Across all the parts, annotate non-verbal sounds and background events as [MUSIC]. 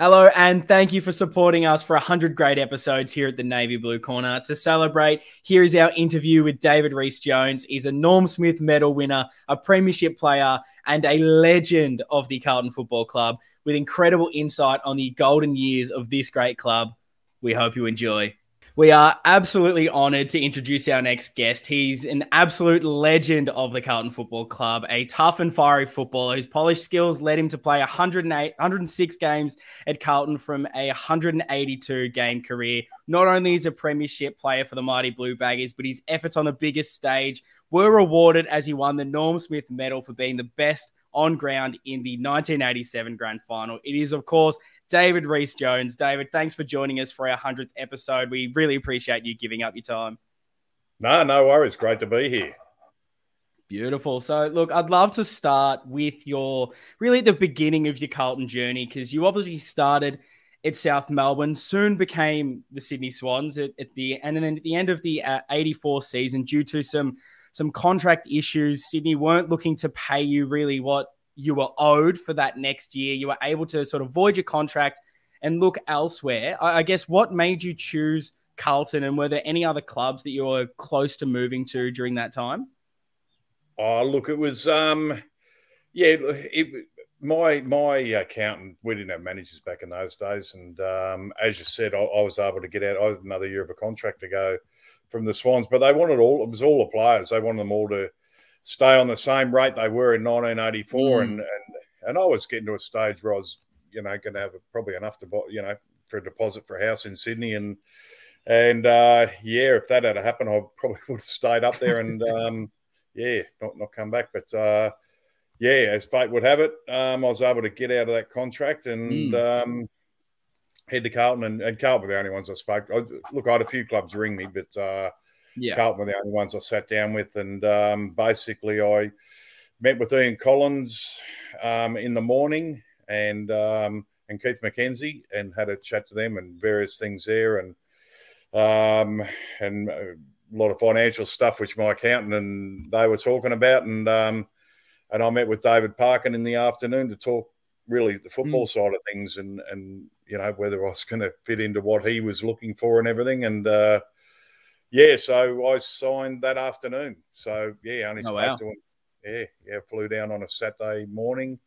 Hello, and thank you for supporting us for 100 great episodes here at the Navy Blue Corner. To celebrate, here is our interview with David Rhys Jones. He's a Norm Smith medal winner, a premiership player, and a legend of the Carlton Football Club with incredible insight on the golden years of this great club. We hope you enjoy. We are absolutely honoured to introduce our next guest. He's an absolute legend of the Carlton Football Club, a tough and fiery footballer whose polished skills led him to play 108, 106 games at Carlton from a 182 game career. Not only is a premiership player for the mighty Blue Baggers, but his efforts on the biggest stage were rewarded as he won the Norm Smith Medal for being the best on ground in the 1987 grand final. It is, of course, David Rhys Jones. David, thanks for joining us for our 100th episode. We really appreciate you giving up your time. No, no worries. Great to be here. Beautiful. So, look, I'd love to start with your really the beginning of your Carlton journey because you obviously started at South Melbourne, soon became the Sydney Swans at, at the and then at the end of the uh, 84 season, due to some some contract issues. Sydney weren't looking to pay you really what you were owed for that next year. You were able to sort of void your contract and look elsewhere. I, guess what made you choose Carlton, and were there any other clubs that you were close to moving to during that time? Oh, look, it was um, yeah, it, my my accountant. We didn't have managers back in those days, and um, as you said, I, I was able to get out. I had another year of a contract to go from the Swans, but they wanted all. It was all the players. They wanted them all to stay on the same rate they were in 1984, mm. and, and and I was getting to a stage where I was, you know, going to have probably enough to, buy, you know, for a deposit for a house in Sydney, and and uh, yeah, if that had happened, I probably [LAUGHS] would have stayed up there and [LAUGHS] um, yeah, not not come back. But uh, yeah, as fate would have it, um, I was able to get out of that contract and. Mm. Um, head to Carlton, and, and Carlton were the only ones I spoke. I, look, I had a few clubs ring me, but uh, yeah. Carlton were the only ones I sat down with, and um, basically I met with Ian Collins um, in the morning and um, and Keith McKenzie, and had a chat to them and various things there, and um, and a lot of financial stuff which my accountant and they were talking about, and um, and I met with David Parkin in the afternoon to talk really the football mm. side of things and and you know whether I was going to fit into what he was looking for and everything and uh, yeah so I signed that afternoon so yeah only oh, wow. to him yeah yeah flew down on a Saturday morning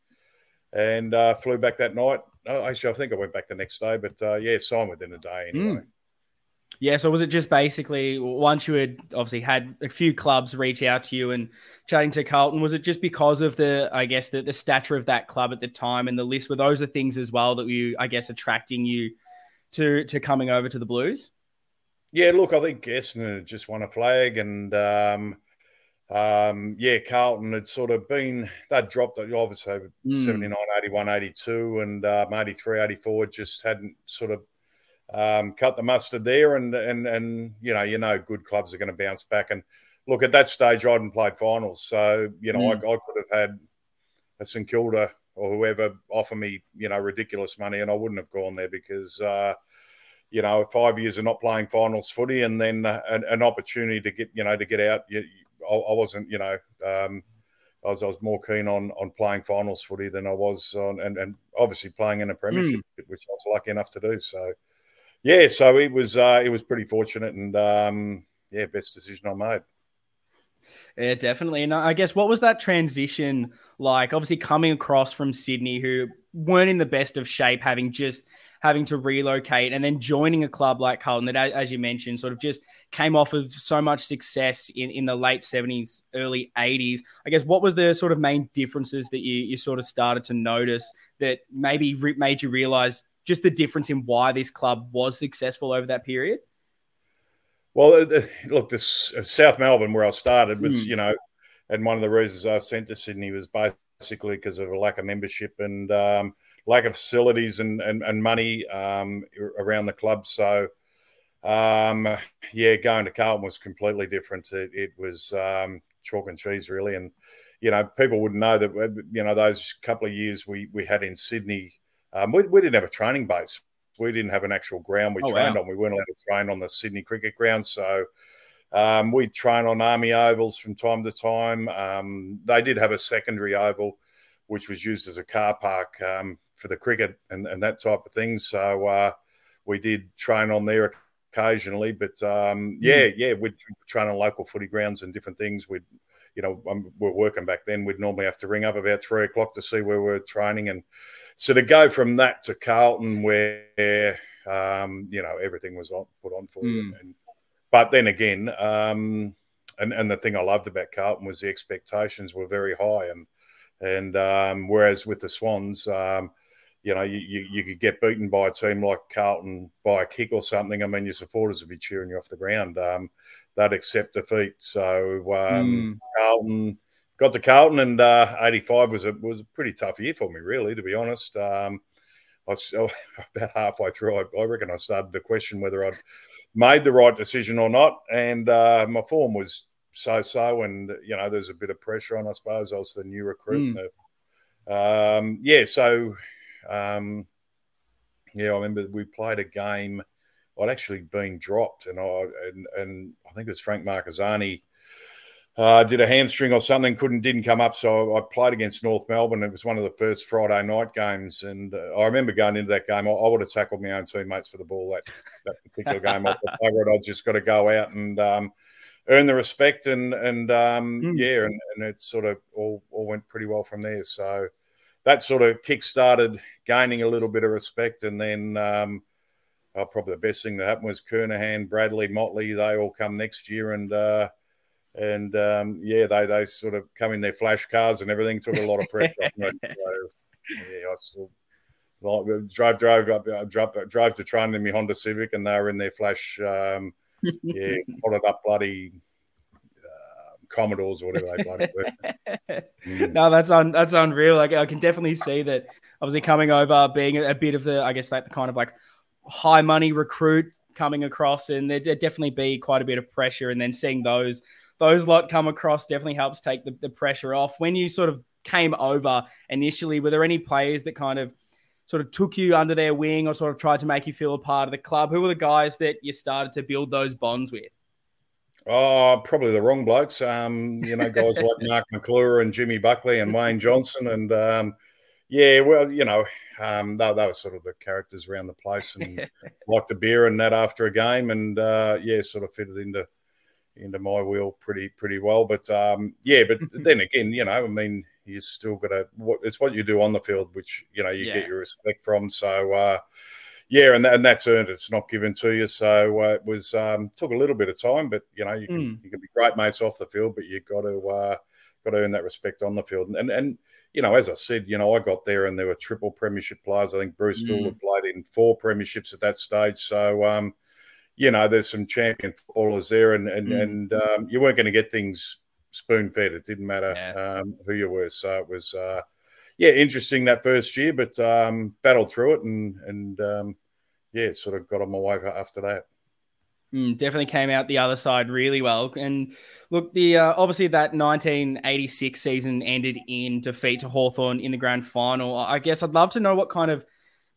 and uh, flew back that night oh, actually I think I went back the next day but uh, yeah signed within a day anyway. Mm. Yeah, so was it just basically once you had obviously had a few clubs reach out to you and chatting to Carlton, was it just because of the I guess the, the stature of that club at the time and the list? Were those the things as well that you I guess attracting you to to coming over to the Blues? Yeah, look, I think Essendon had just won a flag and um, um, yeah, Carlton had sort of been, they'd dropped it obviously mm. 79, 81, 82, and um, 83, 84 just hadn't sort of um, cut the mustard there, and and and you know, you know, good clubs are going to bounce back. And look, at that stage, I hadn't played finals, so you know, mm. I, I, could have had a St Kilda or whoever offer me, you know, ridiculous money, and I wouldn't have gone there because. Uh, you know, five years of not playing finals footy, and then uh, an, an, opportunity to get, you know, to get out. You, I, I, wasn't, you know, um, I was, I was more keen on on playing finals footy than I was on, and, and obviously playing in a premiership, mm. which I was lucky enough to do. So, yeah, so it was uh, it was pretty fortunate, and um, yeah, best decision I made. Yeah, definitely. And I guess what was that transition like? Obviously, coming across from Sydney, who weren't in the best of shape, having just having to relocate, and then joining a club like Carlton that, as you mentioned, sort of just came off of so much success in, in the late seventies, early eighties. I guess what was the sort of main differences that you you sort of started to notice that maybe re- made you realize just the difference in why this club was successful over that period? Well, look, this uh, South Melbourne, where I started, was mm. you know, and one of the reasons I sent to Sydney was basically because of a lack of membership and um, lack of facilities and and, and money um, around the club. So, um, yeah, going to Carlton was completely different. It, it was um, chalk and cheese, really, and you know, people wouldn't know that. You know, those couple of years we we had in Sydney um, we, we, didn't have a training base. We didn't have an actual ground we oh, trained wow. on. We weren't allowed to train on the Sydney cricket ground. So um, we'd train on army ovals from time to time. Um, they did have a secondary oval, which was used as a car park um, for the cricket and, and that type of thing. So uh, we did train on there occasionally, but um, yeah, mm. yeah, we'd train on local footy grounds and different things. We'd, you know, um, we're working back then. We'd normally have to ring up about three o'clock to see where we we're training, and so to go from that to Carlton, where um, you know everything was on, put on for mm. you, and, but then again, um, and and the thing I loved about Carlton was the expectations were very high, and and um, whereas with the Swans, um, you know, you, you, you, could get beaten by a team like Carlton by a kick or something. I mean, your supporters would be cheering you off the ground. Um, they'd accept defeat. So um, mm. Carlton got to Carlton, and uh, '85 was a was a pretty tough year for me, really, to be honest. Um, I [LAUGHS] about halfway through. I, I, reckon I started to question whether I'd made the right decision or not, and uh, my form was so-so, and you know, there's a bit of pressure on. I suppose I was the new recruit. Mm. The, um, yeah, so um, yeah, I remember we played a game. I'd actually been dropped, and I and, and I think it was Frank Marchesani uh, did a hamstring or something, couldn't didn't come up. So I played against North Melbourne. It was one of the first Friday night games, and uh, I remember going into that game. I, I, would have tackled my own teammates for the ball that that particular game. [LAUGHS] I, I just got to go out and um, earn the respect, and and um, mm. yeah, and, and it sort of all, all went pretty well from there. So that sort of kick started gaining a little bit of respect, and then. Um, uh, probably the best thing that happened was Kernahan, Bradley, Motley. They all come next year, and uh, and um, yeah, they they sort of come in their flash cars and everything. Took a lot of pressure. [LAUGHS] So, yeah, I still like drove drove up uh, drove, drove to train in my Honda Civic, and they were in their flash. Um, [LAUGHS] yeah, potted up bloody uh, Commodores or whatever they bloody were. Mm. [LAUGHS] No, that's un, that's unreal. Like I can definitely see that. Obviously, coming over, being a, a bit of the, I guess, like the kind of like high money recruit coming across, and there'd definitely be quite a bit of pressure. And then seeing those those lot come across definitely helps take the, the pressure off. When you sort of came over initially, were there any players that kind of sort of took you under their wing or sort of tried to make you feel a part of the club? Who were the guys that you started to build those bonds with? Oh, probably the wrong blokes. Um, you know, guys like [LAUGHS] Mark Maclure and Jimmy Buckley and Wayne Johnston. And um, yeah, well, you know, um, they, they, were sort of the characters around the place and [LAUGHS] liked a beer and that after a game. And uh, yeah, sort of fitted into into my wheel pretty pretty well. But um, yeah, but [LAUGHS] then again, you know, I mean, you still got to. What, it's what you do on the field, which you know you yeah. get your respect from. So uh, yeah, and that, and that's earned. It's not given to you. So uh, it was um, took a little bit of time, but you know you can mm. you can be great mates off the field, but you got to uh, got to earn that respect on the field. And and you know, as I said, you know, I got there and there were triple premiership players. I think Bruce mm. had played in four premierships at that stage. So um, you know, there's some champion footballers there, and and, mm. and um, you weren't going to get things spoon fed. It didn't matter yeah. um, who you were. So it was, uh, yeah, interesting that first year, but um, battled through it, and and um, yeah, sort of got on my way after that. Mm, definitely came out the other side really well. And look, the uh, obviously that 1986 season ended in defeat to Hawthorn in the grand final. I guess I'd love to know what kind of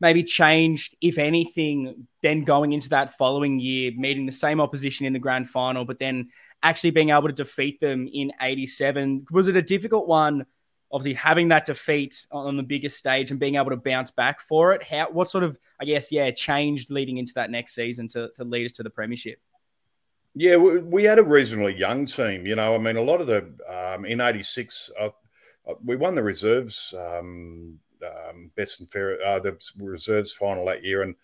maybe changed, if anything, then going into that following year, meeting the same opposition in the grand final, but then actually being able to defeat them in 87? Was it a difficult one? Obviously, having that defeat on the biggest stage and being able to bounce back for it. How, what sort of, I guess, yeah, changed leading into that next season to, to lead us to the premiership? Yeah, we, had a reasonably young team. You know, I mean, a lot of the um, in '86, uh, uh, we won the reserves um, um, best and fair, uh, the reserves final that year, and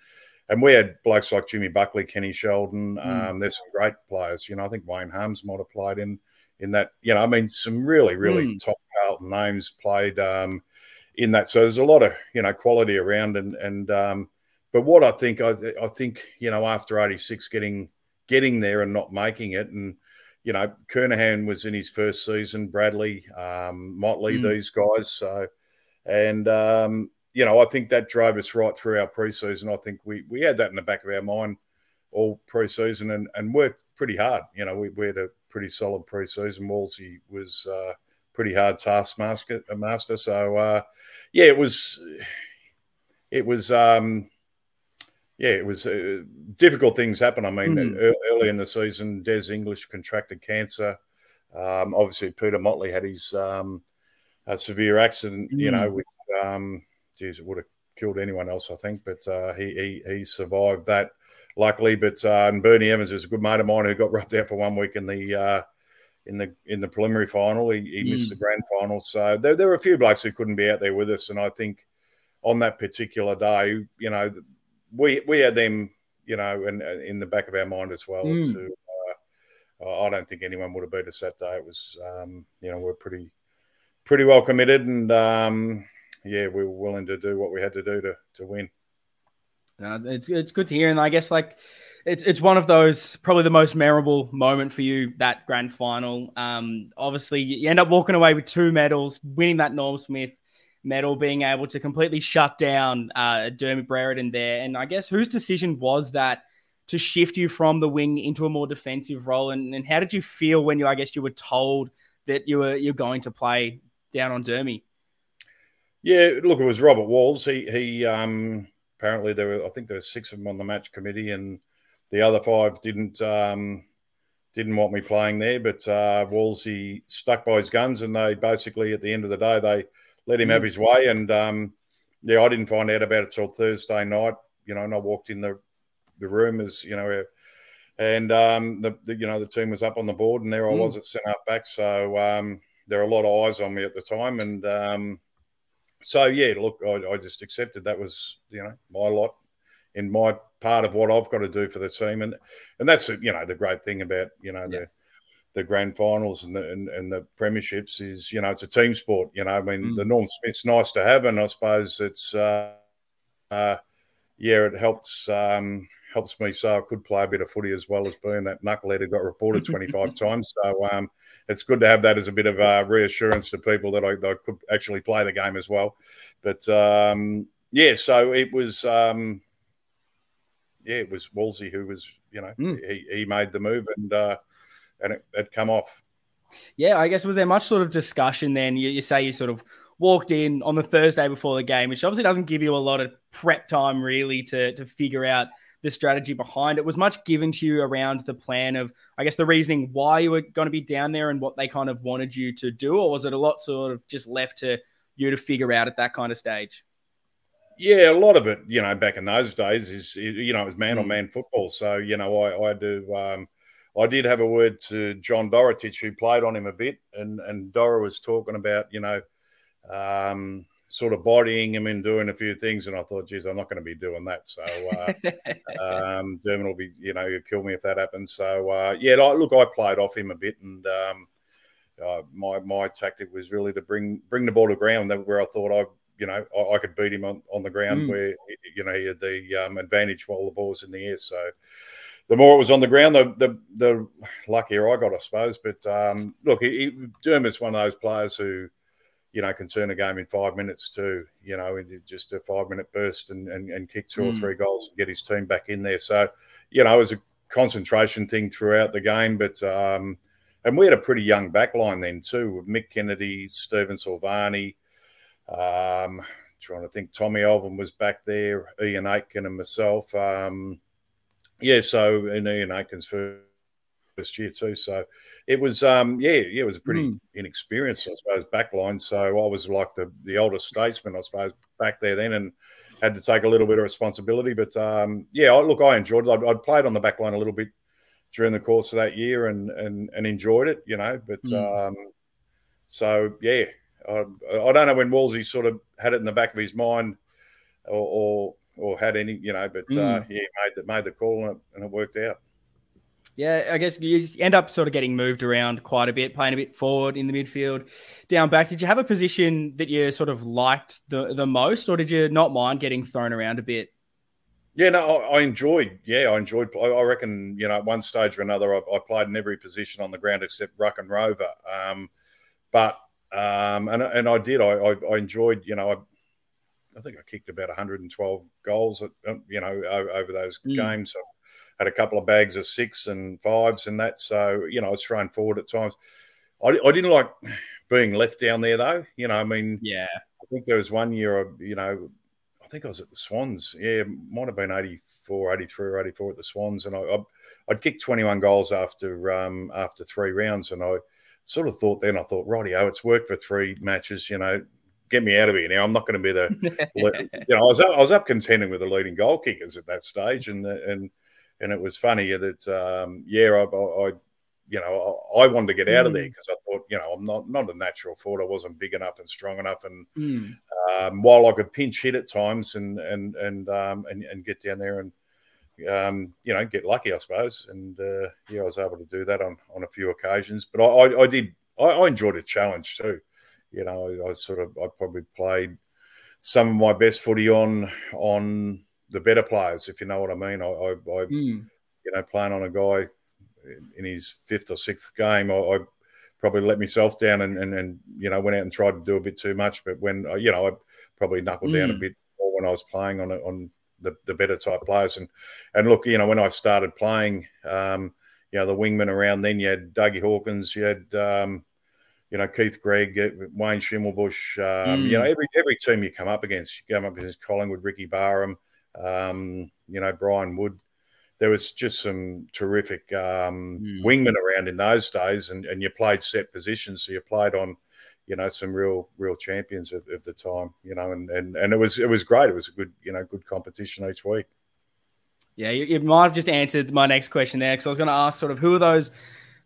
and we had blokes like Jimmy Buckley, Kenny Sheldon. Mm. Um, there's some great players. You know, I think Wayne Harmes might have played in in that. You know, I mean, some really really mm. top Carlton names played um, in that. So there's a lot of you know quality around, and and um, but what I think I, I think you know after '86 getting getting there and not making it and you know, Kernahan was in his first season, Bradley, um, Motley, mm. these guys. So and, um, you know, I think that drove us right through our preseason. I think we, we had that in the back of our mind all preseason and, and worked pretty hard. You know, we, we had a pretty solid preseason. Wallsy was uh, pretty hard taskmaster. Master. So, uh, yeah, it was, it was, um, yeah, it was uh, difficult things happen. I mean, mm. early in the season, Des English contracted cancer. Um, obviously, Peter Motley had his um, a severe accident, Mm. you know, which, um, geez, it would have killed anyone else, I think. But uh, he, he he survived that, luckily. But uh, and Bernie Evans is a good mate of mine who got [LAUGHS] rubbed out for one week in the uh, in the in the preliminary final. He, he missed the grand final, so there there were a few blokes who couldn't be out there with us, and I think on that particular day, you know, we we had them, you know, in in the back of our mind as well. Mm. To uh, I don't think anyone would have beat us that day. It was, um, you know, we're pretty pretty well committed, and um, yeah, we were willing to do what we had to do to to win. Uh, it's it's good to hear, and I guess like it's it's one of those probably the most memorable moment for you that grand final. Um, obviously you end up walking away with two medals, winning that Norm Smith medal, being able to completely shut down uh, Dermott Brereton there. And I guess whose decision was that to shift you from the wing into a more defensive role? And, and how did you feel when you I guess you were told that you were you're going to play down on Dermy? Yeah, look, it was Robert Walls. He he um, apparently there were I think there were six of them on the match committee, and the other five didn't um, didn't want me playing there. But uh, Wallsy stuck by his guns, and they basically at the end of the day they let him have his way. And um, yeah, I didn't find out about it till Thursday night. You know, and I walked in the the room as you know. And um, the, the you know the team was up on the board, and there I Mm. was at centre back. So um, there were a lot of eyes on me at the time, and um, so yeah, look, I, I just accepted that was you know my lot in my part of what I've got to do for the team, and and that's you know the great thing about you know Yeah. the the grand finals and the and, and the premierships is you know it's a team sport. You know, I mean Mm. the Norm Smith's nice to have, and I suppose it's uh, uh, yeah, it helps um, helps me so I could play a bit of footy as well as being that knucklehead who got reported [LAUGHS] twenty five times. So um, it's good to have that as a bit of uh, reassurance to people that I, that I could actually play the game as well. But um, yeah, so it was um, yeah, it was Wallsy who was you know Mm. he, he made the move and uh, and it had come off. Yeah, I guess was there much sort of discussion then? You, you say you sort of walked in on the Thursday before the game, which obviously doesn't give you a lot of prep time really to to figure out the strategy behind it. Was much given to you around the plan of, I guess, the reasoning why you were going to be down there and what they kind of wanted you to do, or was it a lot sort of just left to you to figure out at that kind of stage? Yeah, a lot of it, you know, back in those days is you know it was man on Mm. man football. So you know, I, I do. Um, I did have a word to John Dorotich, who played on him a bit, and and Dora was talking about you know, um, sort of bodying him and doing a few things, and I thought, geez, I'm not going to be doing that. So uh, [LAUGHS] um, Dermott will be, you know, he'll kill me if that happens. So uh, yeah, like, look, I played off him a bit, and um, uh, my my tactic was really to bring bring the ball to ground that where I thought I, you know, I, I could beat him on, on the ground Mm. where you know he had the um, advantage while the ball was in the air. So the more it was on the ground, the the, the luckier I got, I suppose. But um, look, he, he, Dermott's one of those players who you know, can turn a game in five minutes too, you know, in just a five minute burst and, and, and kick two or Mm. three goals and get his team back in there. So, you know, it was a concentration thing throughout the game. But, um, and we had a pretty young back line then too, with Mick Kennedy, Stephen Silvagni, um, trying to think, Tommy Alvin was back there, Ian Aitken and myself. Um, yeah, so, and Ian Aitken's first first year too. So it was, um, yeah, yeah, it was a pretty Mm. inexperienced, I suppose, backline. So I was like the the oldest statesman, I suppose, back there then, and had to take a little bit of responsibility. But um, yeah, I, look, I enjoyed it. I'd, I'd played on the backline a little bit during the course of that year, and and and enjoyed it, you know. But Mm. um, so yeah, I, I don't know when Wallsy sort of had it in the back of his mind, or or, or had any, you know. But uh, Mm. yeah, made the made the call and it, and it worked out. Yeah, I guess you end up sort of getting moved around quite a bit, playing a bit forward in the midfield, down back. Did you have a position that you sort of liked the, the most, or did you not mind getting thrown around a bit? Yeah, no, I, I enjoyed. Yeah, I enjoyed. I, I reckon you know, at one stage or another, I, I played in every position on the ground except ruck and rover. Um, but um, and and I did. I I, I enjoyed. You know, I, I think I kicked about 112 goals. At, um, you know, o- over those Mm. games. I had a couple of bags of six and fives and that. So you know, I was thrown forward at times. I, I didn't like being left down there though. You know, I mean, Yeah. I think there was one year, you know, I think I was at the Swans. Yeah, might have been 84, 83 or 84 at the Swans. And I, I, I'd kicked 21 goals after um, after three rounds. And I, sort of thought then, I thought, rightio, it's worked for three matches. You know, get me out of here now. I'm not going to be the, [LAUGHS] you know, I was up, I was up contending with the leading goal kickers at that stage, and and and it was funny that um, yeah, I, I, you know I, wanted to get out of there because mm. I thought you know I'm not not a natural forward. I wasn't big enough and strong enough, and mm. um, while I could pinch hit at times and and and um, and, and get down there and um, you know, get lucky, I suppose. And uh, yeah, I was able to do that on on a few occasions. But I, I, I did, I, I, enjoyed a challenge too. You know, I, I, sort of, I probably played some of my best footy on on the better players, if you know what I mean. I, I, I mm. you know, playing on a guy in his fifth or sixth game, I, I probably let myself down and, and, and you know went out and tried to do a bit too much. But when you know, I probably knuckled mm. down a hmm. bit more when I was playing on on the, the better type players. And and look, you know, when I started playing, um, you know, the wingmen around then, you had Dougie Hawkins, you had, um, you know, Keith Greig, uh, Wayne Schimmelbusch, um, mm. you know, every every team you come up against, you come up against Collingwood, Ricky Barham, um, you know, Brian Wood. There was just some terrific um, mm. wingmen around in those days, and, and you played set positions. So you played on – you know some real real champions of, of the time you know and, and and it was it was great it was a good you know good competition each week yeah you, you might have just answered my next question there because i was going to ask sort of who are those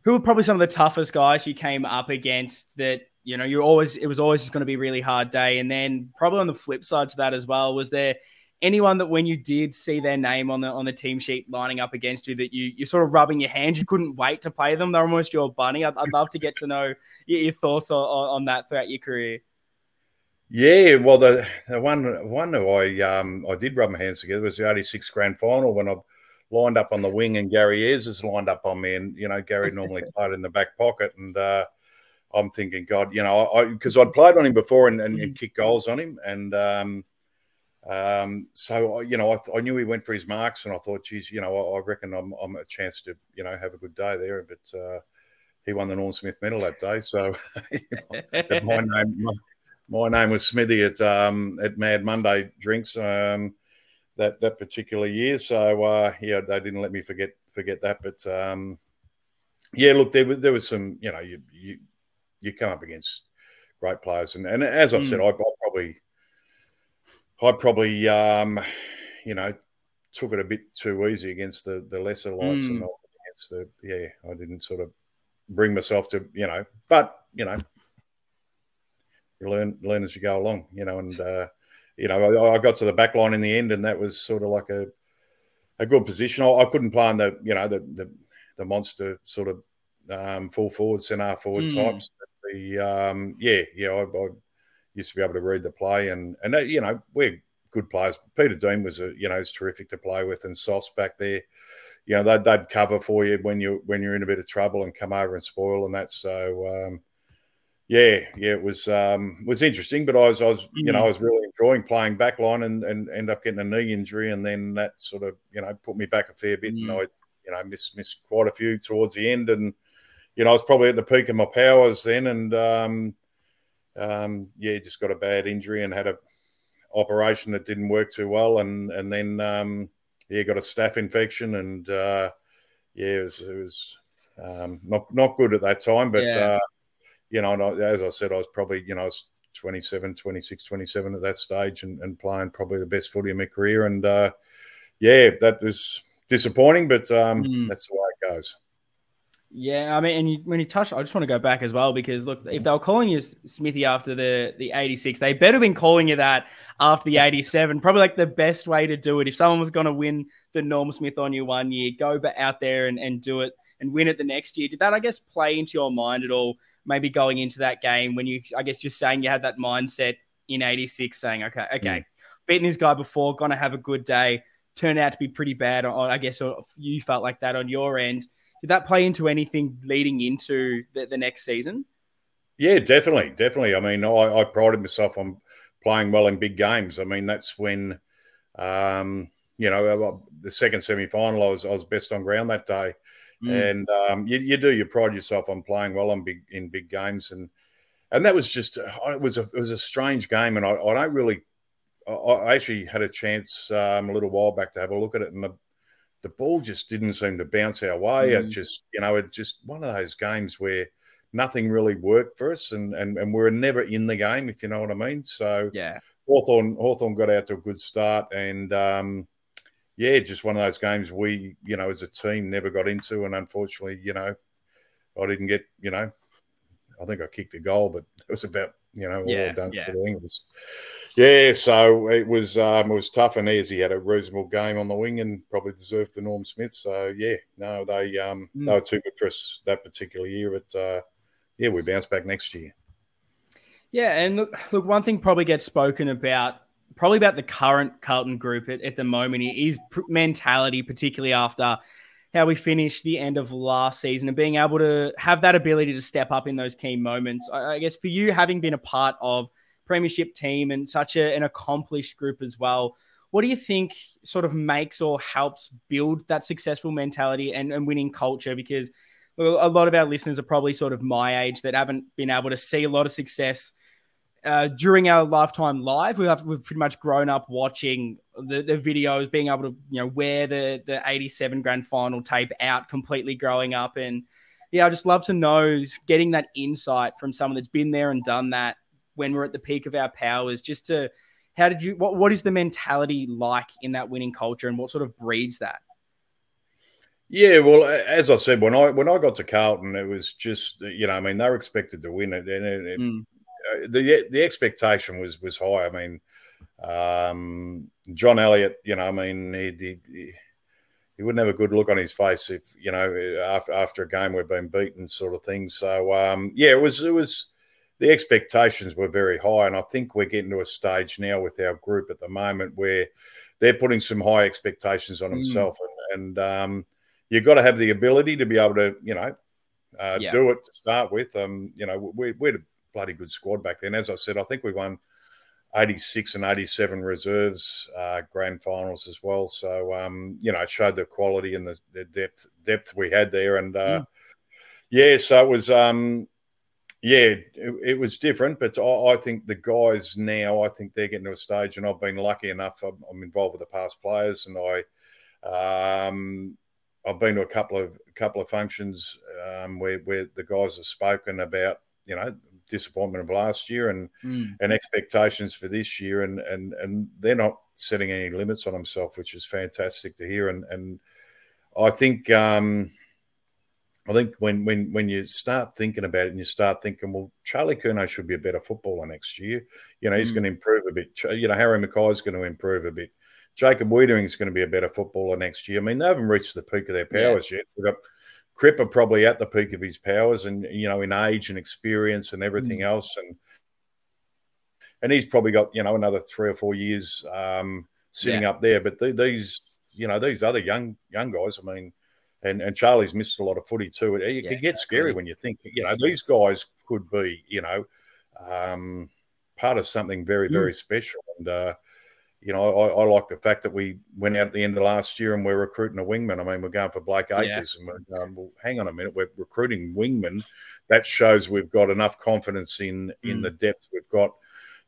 who are probably some of the toughest guys you came up against that you know you're always it was always just going to be a really hard day and then probably on the flip side to that as well was there anyone that when you did see their name on the on the team sheet lining up against you that you you're sort of rubbing your hands you couldn't wait to play them. They're almost your bunny. I'd, I'd love to get to know your, your thoughts on, on, that throughout your career. Yeah well the, the one one who i um i did rub my hands together was the 86 grand final when i lined up on the wing and gary ayres is lined up on me and you know gary normally [LAUGHS] played in the back pocket and uh i'm thinking god you know i because i'd played on him before and, and, and mm. kicked goals on him and um um, so you know, I, I, knew he went for his marks, and I thought, geez, you know, I, I reckon I'm, I'm, a chance to, you know, have a good day there. But uh, he won the Norm Smith medal that day, so [LAUGHS] my [LAUGHS] name, my, my, name was Smithy at um, at Mad Monday drinks um, that that particular year. So uh, yeah, they didn't let me forget forget that. But um, yeah, look, there was there was some, you know, you you you come up against great players, and and as I mm. said, I, I probably I probably, um, you know, took it a bit too easy against the the lesser lights mm. and not against the yeah. I didn't sort of bring myself to you know, but you know, you learn learn as you go along, you know, and uh, you know, I, I, got to the back line in the end, and that was sort of like a a good position. I, I couldn't play on the you know the the, the monster sort of um, full forward, centre forward mm. types. The um, yeah, yeah, I, I used to be able to read the play, and and you know we're good players. Peter Dean was a you know is terrific to play with, and Sauce back there. You know they'd, they'd cover for you when you when you're in a bit of trouble and come over and spoil and that. So um, yeah, yeah, it was um, was interesting. But I was I was you know I was really enjoying playing backline and and end up getting a knee injury, and then that sort of you know put me back a fair bit, mm. and I you know missed missed quite a few towards the end, and you know I was probably at the peak of my powers then, and um, um, yeah, just got a bad injury and had a operation that didn't work too well, and and then um, yeah, got a staph infection, and uh, yeah, it was, it was um, not not good at that time, but yeah. uh, you know, as I said, I was probably you know I was 27, 26, 27 at that stage, and, and playing probably the best footy of my career, and uh, yeah, that was disappointing, but um, mm. that's the way it goes. Yeah, I mean, and you, when you touch, I just want to go back as well because look, if they were calling you Smithy after the the eighty six, they better have been calling you that after the eighty seven. Probably like the best way to do it. If someone was going to win the Norm Smith on you one year, go out there and, and do it and win it the next year. Did that, I guess, play into your mind at all? Maybe going into that game when you, I guess, just saying you had that mindset in eighty six, saying, okay, okay, mm. beating this guy before, gonna have a good day. Turned out to be pretty bad. I guess you felt like that on your end did that play into anything leading into the, the next season? Yeah, definitely, definitely. I mean, I, I, prided myself on playing well in big games. I mean, that's when, um, you know, uh, the second semi final, I was I was best on ground that day, mm. and um, you, you, do you pride yourself on playing well in big in big games, and and that was just uh, it was a it was a strange game, and I, I don't really. I actually had a chance um, a little while back to have a look at it, and the, the ball just didn't seem to bounce our way. Mm. It just, you know, it just one of those games where nothing really worked for us, and and and we are never in the game, if you know what I mean. So yeah, Hawthorn Hawthorn got out to a good start, and um, yeah, just one of those games we, you know, as a team never got into, and unfortunately, you know, I didn't get, you know, I think I kicked a goal, but it was about, you know, all yeah, done yeah. sort of thing. It was, yeah, so it was um, it was tough, and as he had a reasonable game on the wing and probably deserved the Norm Smith. So yeah, no, they um, mm. they were too good for us that particular year, but uh, yeah, we bounce back next year. Yeah, and look, look, one thing probably gets spoken about, probably about the current Carlton group at, at the moment is mentality, particularly after how we finished the end of last season and being able to have that ability to step up in those key moments. I, guess for you, having been a part of premiership team and such a, an accomplished group as well, what do you think sort of makes or helps build that successful mentality and, and winning culture? Because a lot of our listeners are probably sort of my age that haven't been able to see a lot of success uh, during our lifetime live. We have we've pretty much grown up watching the, the videos, being able to you know wear the the '87 grand final tape out completely growing up, and yeah, I just love to know getting that insight from someone that's been there and done that when we're at the peak of our powers. Just to how did you what what is the mentality like in that winning culture, and what sort of breeds that? Yeah, well, as I said, when I when I got to Carlton, it was just you know, I mean, they were expected to win it, and it, mm. The the expectation was was high. I mean, um, John Elliott, you know, I mean, he, he, he wouldn't have a good look on his face if you know after after a game we've been beaten, sort of thing. So um, yeah, it was it was the expectations were very high, and I think we're getting to a stage now with our group at the moment where they're putting some high expectations on mm. and, and um, you've got to have the ability to be able to, you know, uh, yeah. do it to start with. Um, you know, we, we had a bloody good squad back then. As I said, I think we won 86 and 87 reserves uh, grand finals as well. So, um, you know, it showed the quality and the, the depth depth we had there. And uh, mm. yeah, so it was, um, yeah, it, it, was different. But I, I, think the guys now, I think they're getting to a stage, and I've been lucky enough. I'm, I'm involved with the past players, and I. Um, I've been to a couple of couple of functions um, where where the guys have spoken about you know disappointment of last year and mm. and expectations for this year and and and they're not setting any limits on himself, which is fantastic to hear. And and I think um, I think when when when you start thinking about it and you start thinking, well, Charlie Curnow should be a better footballer next year. You know, he's mm. going to improve a bit. You know, Harry McKay is going to improve a bit. Jacob Weitering is going to be a better footballer next year. I mean, they haven't reached the peak of their powers yeah. yet. We've got Cripper probably at the peak of his powers, and you know, in age and experience and everything mm. else, and and he's probably got you know another three or four years um, sitting yeah. up there. But the, these, you know, these other young young guys, I mean, and and Charlie's missed a lot of footy too. It, it yeah, can get scary when you think, you know, these guys could be, you know, um, part of something very very mm. special, and. Uh, you know, I, I, like the fact that we went out at the end of last year and we're recruiting a wingman. I mean, we're going for Blake Acres, yeah. and um, well, hang on a minute, we're recruiting wingmen. That shows we've got enough confidence in in mm. the depth we've got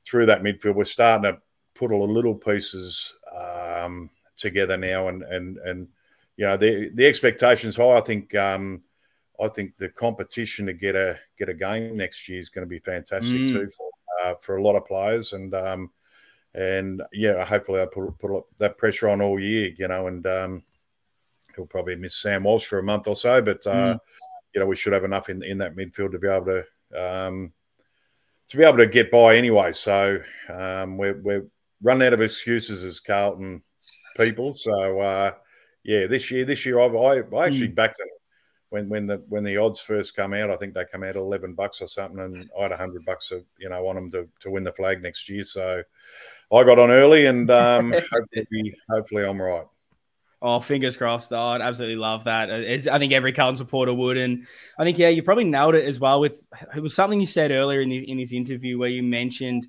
through that midfield. We're starting to put all the little pieces um, together now, and and and you know the the expectations high. I think um, I think the competition to get a get a game next year is going to be fantastic mm. too for uh, for a lot of players, and um, and yeah, hopefully I put put that pressure on all year, you know, and um, he'll probably miss Sam Walsh for a month or so, but uh, mm. you know we should have enough in in that midfield to be able to um, to be able to get by anyway. So um, we're we're running out of excuses as Carlton people. So uh, yeah, this year this year I I, I actually mm. backed them when when the when the odds first come out. I think they come out eleven bucks or something, and I had hundred bucks, of, you know, on them to to win the flag next year. So I got on early, and um, [LAUGHS] hopefully, hopefully, I'm right. Oh, fingers crossed! Oh, I'd absolutely love that. It's, I think every Carlton supporter would, and I think yeah, you probably nailed it as well. With it was something you said earlier in this in this interview where you mentioned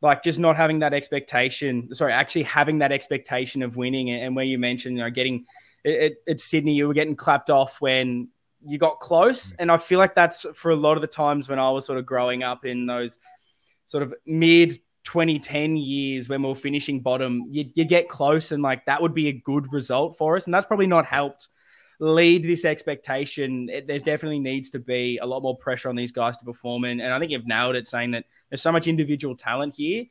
like just not having that expectation. Sorry, actually having that expectation of winning, and where you mentioned you know getting it, at Sydney, you were getting clapped off when you got close, and I feel like that's for a lot of the times when I was sort of growing up in those sort of mid 2010 years when we are finishing bottom, you, you get close and like that would be a good result for us. And that's probably not helped lead this expectation. There's definitely needs to be a lot more pressure on these guys to perform. And, and I think you've nailed it saying that there's so much individual talent here.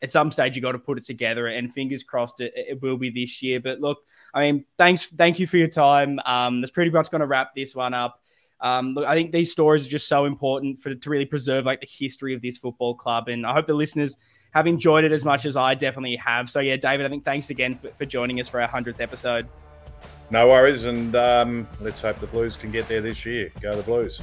At some stage, you got to put it together, and fingers crossed, it, it will be this year. But look, I mean, thanks, thank you for your time. Um, that's pretty much going to wrap this one up. Um, look, I think these stories are just so important for to really preserve like the history of this football club, and I hope the listeners have enjoyed it as much as I definitely have. So yeah, David, I think thanks again for, for joining us for our hundredth episode. No worries, and um, let's hope the Blues can get there this year. Go the Blues.